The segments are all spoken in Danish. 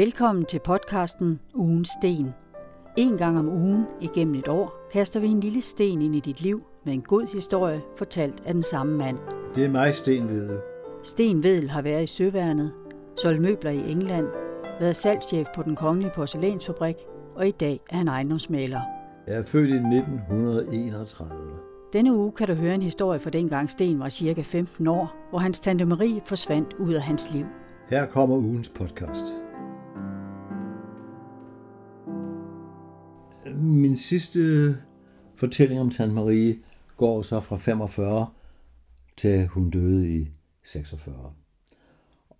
Velkommen til podcasten Ugens Sten. En gang om ugen igennem et år kaster vi en lille sten ind i dit liv med en god historie fortalt af den samme mand. Det er mig, Sten Vedel. Sten Vedel har været i Søværnet, solgt møbler i England, været salgschef på den kongelige porcelænsfabrik, og i dag er han ejendomsmaler. Jeg er født i 1931. Denne uge kan du høre en historie fra dengang Sten var cirka 15 år, hvor hans tante Marie forsvandt ud af hans liv. Her kommer ugens podcast. Min sidste fortælling om Tante Marie går så fra 45 til hun døde i 46.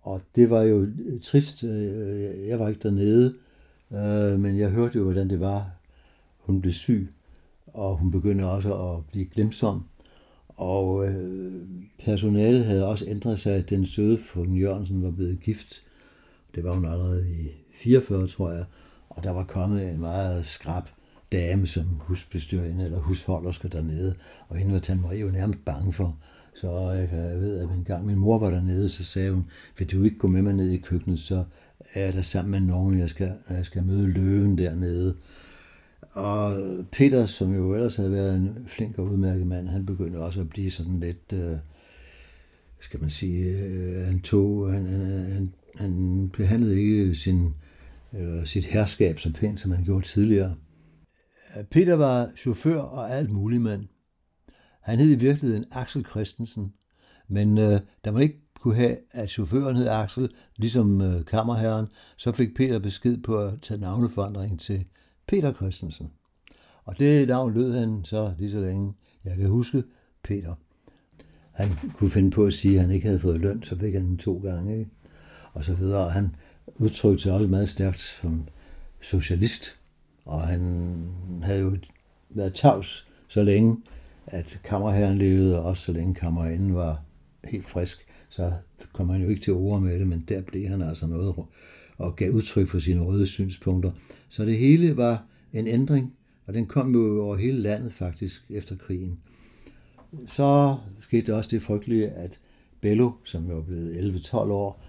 Og det var jo trist. Øh, jeg var ikke dernede, øh, men jeg hørte jo, hvordan det var. Hun blev syg, og hun begyndte også at blive glemsom. Og øh, personalet havde også ændret sig. Den søde frøken Jørgensen var blevet gift. Det var hun allerede i 44, tror jeg. Og der var kommet en meget skrab dame som husbestyrende eller husholderske dernede. Og hende var Tanmarie jo nærmest bange for. Så øh, jeg, ved, at en gang min mor var dernede, så sagde hun, vil du ikke gå med mig ned i køkkenet, så er jeg der sammen med nogen, jeg skal, jeg skal møde løven dernede. Og Peter, som jo ellers havde været en flink og udmærket mand, han begyndte også at blive sådan lidt, øh, skal man sige, øh, han tog, han, han, han, han behandlede ikke sin, øh, sit herskab så pænt, som han gjorde tidligere. Peter var chauffør og alt muligt mand. Han hed i virkeligheden Axel Christensen, men øh, da man ikke kunne have, at chaufføren hed Axel, ligesom øh, kammerherren, så fik Peter besked på at tage navneforandringen til Peter Christensen. Og det navn lød han så lige så længe. Jeg kan huske Peter. Han kunne finde på at sige, at han ikke havde fået løn, så fik han den to gange. Ikke? Og så videre. Han udtrykte sig også meget stærkt som socialist. Og han havde jo været tavs så længe, at kammerherren levede, og også så længe kammerinden var helt frisk, så kom han jo ikke til ord med det, men der blev han altså noget og gav udtryk for sine røde synspunkter. Så det hele var en ændring, og den kom jo over hele landet faktisk efter krigen. Så skete der også det frygtelige, at Bello, som var blevet 11-12 år,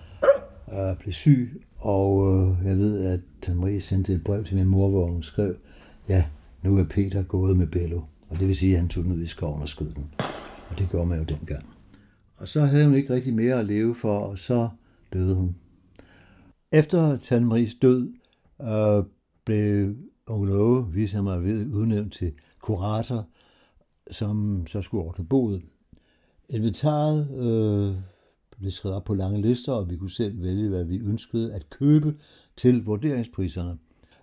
øh, blev syg, og øh, jeg ved, at Marie sendte et brev til min mor, hvor hun skrev, ja, nu er Peter gået med Bello. Og det vil sige, at han tog den ud i skoven og skød den. Og det gjorde man jo dengang. Og så havde hun ikke rigtig mere at leve for, og så døde hun. Efter Tante Maries død øh, blev onkel Åge, viser mig ved, udnævnt til kurator, som så skulle ordne boet. Inventaret øh, blev skrevet op på lange lister, og vi kunne selv vælge, hvad vi ønskede at købe til vurderingspriserne.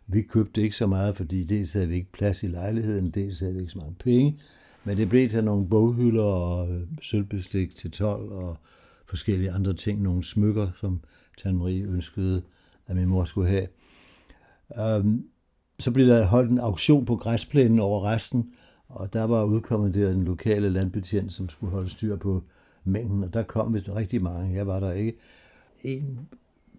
Vi købte ikke så meget, fordi dels havde vi ikke plads i lejligheden, dels havde vi ikke så mange penge, men det blev til nogle boghylder og øh, sølvbestik til 12 og forskellige andre ting, nogle smykker, som Tan Marie ønskede, at min mor skulle have. Um, så blev der holdt en auktion på græsplænen over resten, og der var udkommet der en lokale landbetjent, som skulle holde styr på mængden, og der kom vist rigtig mange. Jeg var der ikke. En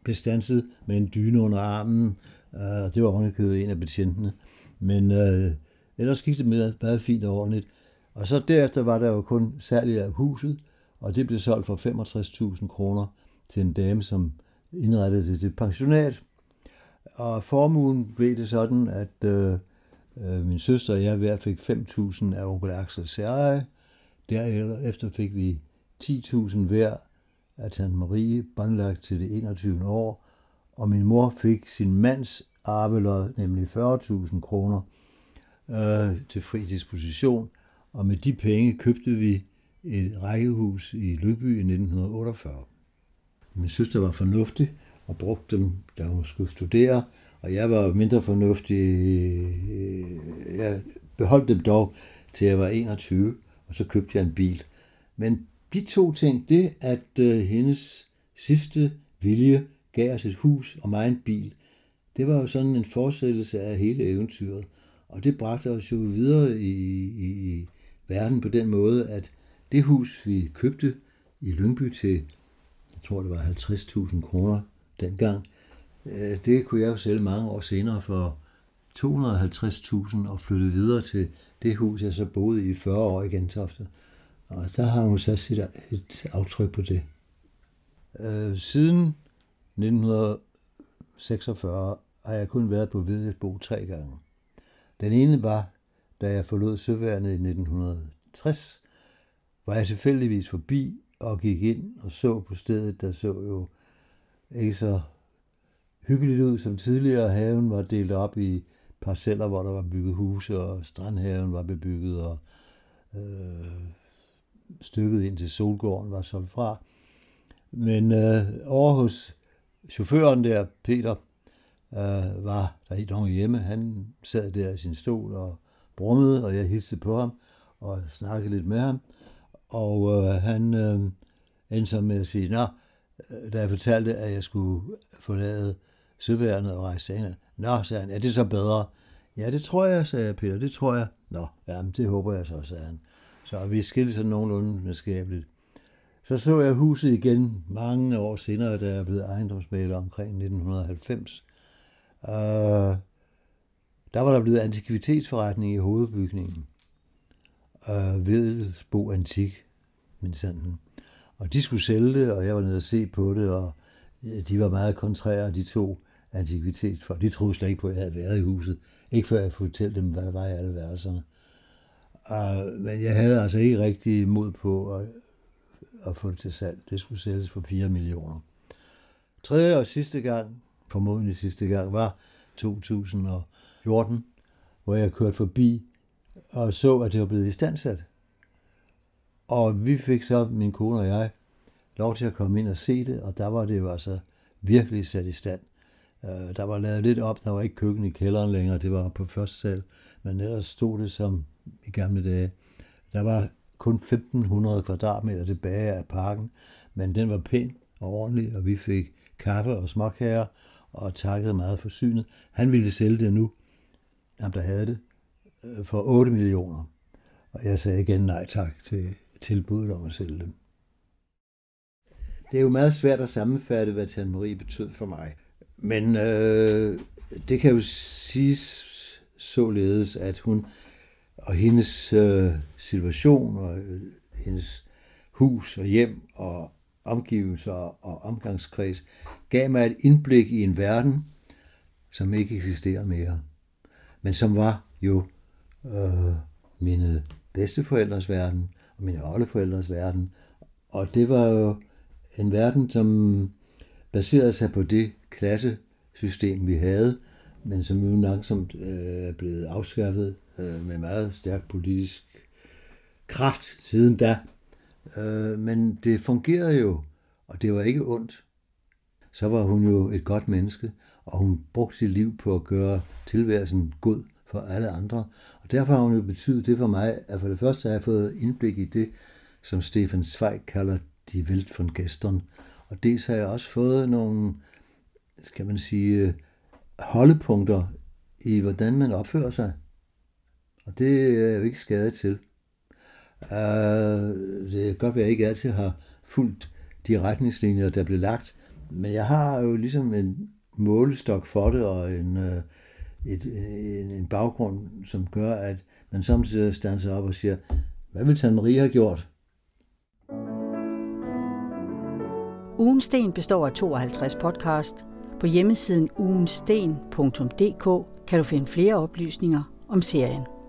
bestanset med en dyne under armen, øh, og det var ovenikøbet en af betjentene. Men øh, ellers gik det med meget fint og ordentligt. Og så derefter var der jo kun salg af huset, og det blev solgt for 65.000 kroner til en dame, som indrettede det til pensionat. Og formuen blev det sådan, at øh, øh, min søster og jeg hver fik 5.000 af onkel Axel Serre. Derefter fik vi 10.000 hver af tante Marie, båndlagt til det 21. år. Og min mor fik sin mands arvelod, nemlig 40.000 kroner, øh, til fri disposition. Og med de penge købte vi et rækkehus i Lyngby i 1948. Min søster var fornuftig og brugte dem, da hun skulle studere, og jeg var mindre fornuftig. Øh, jeg beholdt dem dog, til jeg var 21, og så købte jeg en bil. Men de to ting, det at øh, hendes sidste vilje gav os et hus og mig en bil, det var jo sådan en fortsættelse af hele eventyret. Og det bragte os jo videre i, i, i verden på den måde, at det hus, vi købte i Lyngby til, jeg tror det var 50.000 kroner dengang, øh, det kunne jeg jo sælge mange år senere for 250.000 og flytte videre til det hus, jeg så boede i 40 år i Gentofte. Og der har hun sat sit et aftryk på det. Øh, siden 1946 har jeg kun været på Hvidesbo tre gange. Den ene var, da jeg forlod Søværnet i 1960, var jeg tilfældigvis forbi og gik ind og så på stedet, der så jo ikke så hyggeligt ud som tidligere. Haven var delt op i parceller, hvor der var bygget huse, og strandhaven var bebygget, og øh, stykket ind til Solgården var solgt fra. Men øh, over hos chaufføren der, Peter, øh, var der ikke nogen hjemme. Han sad der i sin stol og brummede, og jeg hilste på ham og snakkede lidt med ham. Og øh, han øh, endte så med at sige, Nå, da jeg fortalte, at jeg skulle forlade søværnet og rejse til England. Nå, sagde han, er det er så bedre. Ja, det tror jeg, sagde Peter, det tror jeg. Nå, jamen, det håber jeg så, sagde han. Så vi skilte sådan nogenlunde medskabeligt. Så så jeg huset igen mange år senere, da jeg blev ejendomsmaler omkring 1990. Uh, øh, der var der blevet antikvitetsforretning i hovedbygningen. Uh, Vedelsbo Antik, min sanden. Og de skulle sælge det, og jeg var nede og se på det, og øh, de var meget kontrære, de to antikvitetsfolk. De troede slet ikke på, at jeg havde været i huset. Ikke før jeg fortalte dem, hvad der var i alle værelserne. Uh, men jeg havde altså ikke rigtig mod på at, at få det til salg. Det skulle sælges for 4 millioner. Tredje og sidste gang, formodentlig sidste gang, var 2014, hvor jeg kørte forbi og så, at det var blevet istandsat. Og vi fik så, min kone og jeg, lov til at komme ind og se det, og der var det jo altså virkelig sat i stand. Øh, der var lavet lidt op, der var ikke køkken i kælderen længere, det var på første sal, men ellers stod det som i gamle dage. Der var kun 1500 kvadratmeter tilbage af parken, men den var pæn og ordentlig, og vi fik kaffe og småkager, og takkede meget for synet. Han ville sælge det nu, ham der havde det, øh, for 8 millioner. Og jeg sagde igen nej tak til tilbuddet om at sælge dem. Det er jo meget svært at sammenfatte, hvad Tan Marie betød for mig. Men øh, det kan jo siges således, at hun og hendes øh, situation og øh, hendes hus og hjem og omgivelser og omgangskreds gav mig et indblik i en verden, som ikke eksisterer mere, men som var jo øh, mine bedsteforældres verden og mine oldeforældres verden. Og det var jo en verden, som baserede sig på det klassesystem, vi havde, men som jo langsomt øh, er blevet afskaffet øh, med meget stærk politisk kraft siden da. Øh, men det fungerede jo, og det var ikke ondt. Så var hun jo et godt menneske, og hun brugte sit liv på at gøre tilværelsen god for alle andre. Og derfor har hun jo betydet det for mig, at for det første har jeg fået indblik i det, som Stefan Zweig kalder de Welt von gestern. Og dels har jeg også fået nogle, skal man sige, øh, holdepunkter i, hvordan man opfører sig. Og det er jo ikke skadet til. Uh, det kan godt være, at jeg ikke altid har fulgt de retningslinjer, der blev lagt, men jeg har jo ligesom en målestok for det, og en, uh, et, en, en baggrund, som gør, at man samtidig standser op og siger, hvad vil Tan Marie have gjort? Ugensten består af 52 podcast. På hjemmesiden ugensten.dk kan du finde flere oplysninger om serien.